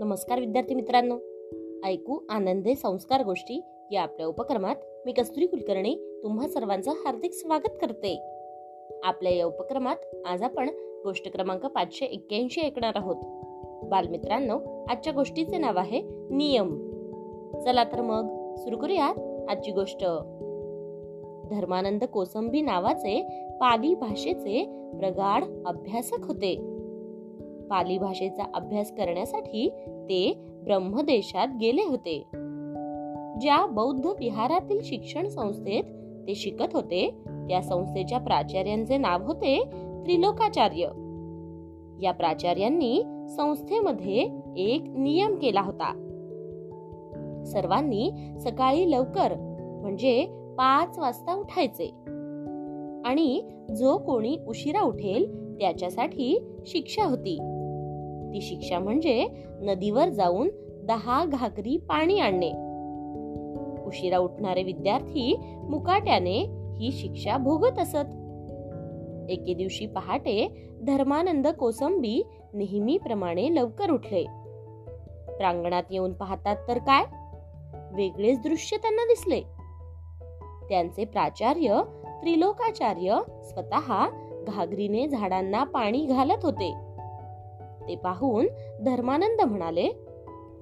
नमस्कार विद्यार्थी मित्रांनो. ऐकू आनंदे संस्कार गोष्टी या आपल्या उपक्रमात मी कस्तुरी कुलकर्णी तुम्हा सर्वांचं हार्दिक स्वागत करते. आपल्या या उपक्रमात आज आपण गोष्ट क्रमांक पाचशे एक्क्याऐंशी ऐकणार आहोत. बालमित्रांनो आजच्या गोष्टीचे नाव आहे नियम. चला तर मग सुरू करूयात आजची गोष्ट. धर्मानंद कोसंबी नावाचे पाली भाषेचे प्रगाढ अभ्यासक होते. पाली भाषेचा अभ्यास करण्यासाठी ते ब्रह्मदेशात गेले होते. ज्या बौद्ध विहारातील शिक्षण संस्थेत ते शिकत होते त्या संस्थेच्या प्राचार्यांचे नाव होते त्रिलोकाचार्य. या प्राचार्यांनी संस्थेमध्ये एक नियम केला होता. सर्वांनी सकाळी लवकर म्हणजे पाच वाजता उठायचे. आणि जो कोणी उशिरा उठेल त्याच्यासाठी शिक्षा होती. ती शिक्षा म्हणजे नदीवर जाऊन दहा घागरी पाणी आणणे. उशिरा उठणारे विद्यार्थी मुकाट्याने ही शिक्षा भोगत असत. एके दिवशी पहाटे धर्मानंद कोसंबी नेहमीप्रमाणे लवकर उठले. प्रांगणात येऊन पाहतात तर काय? वेगळेच दृश्य त्यांना दिसले. त्यांचे प्राचार्य त्रिलोकाचार्य स्वतः घागरीने झाडांना पाणी घालत होते. ते पाहून धर्मानंद म्हणाले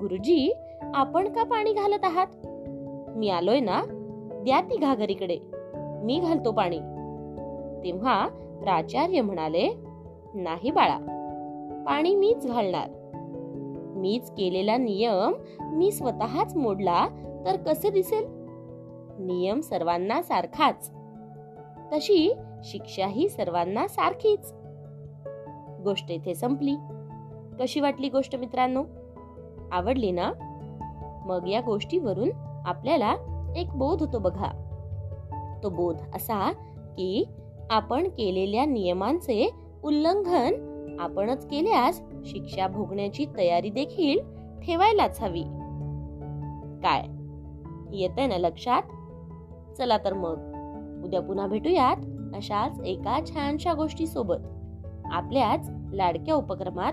गुरुजी आपण का पाणी घालत आहात? मी आलोय ना द्या ती घागरीकडे मी घालतो पाणी. तेव्हा प्राचार्य म्हणाले नाही बाळा पाणी मीच घालणार. मीच केलेला नियम मी स्वतःच मोडला तर कसे दिसेल? नियम सर्वांना सारखाच. तशी शिक्षाही सर्वांना सारखीच. गोष्ट इथे संपली. कशी वाटली गोष्ट मित्रांनो? आवडली ना? मग या गोष्टीवरून आपल्याला एक बोध होतो बघा. तो बोध असा की आपण केलेल्या नियमांचे उल्लंघन आपणच केल्यास शिक्षा भोगण्याची तयारी देखील ठेवायलाच हवी. काय? येत ना लक्षात? चला तर मग. उद्या पुन्हा भेटूयात अशाच एका छानशा गोष्टी सोबत आपल्याच लाडक्या उपक्रमात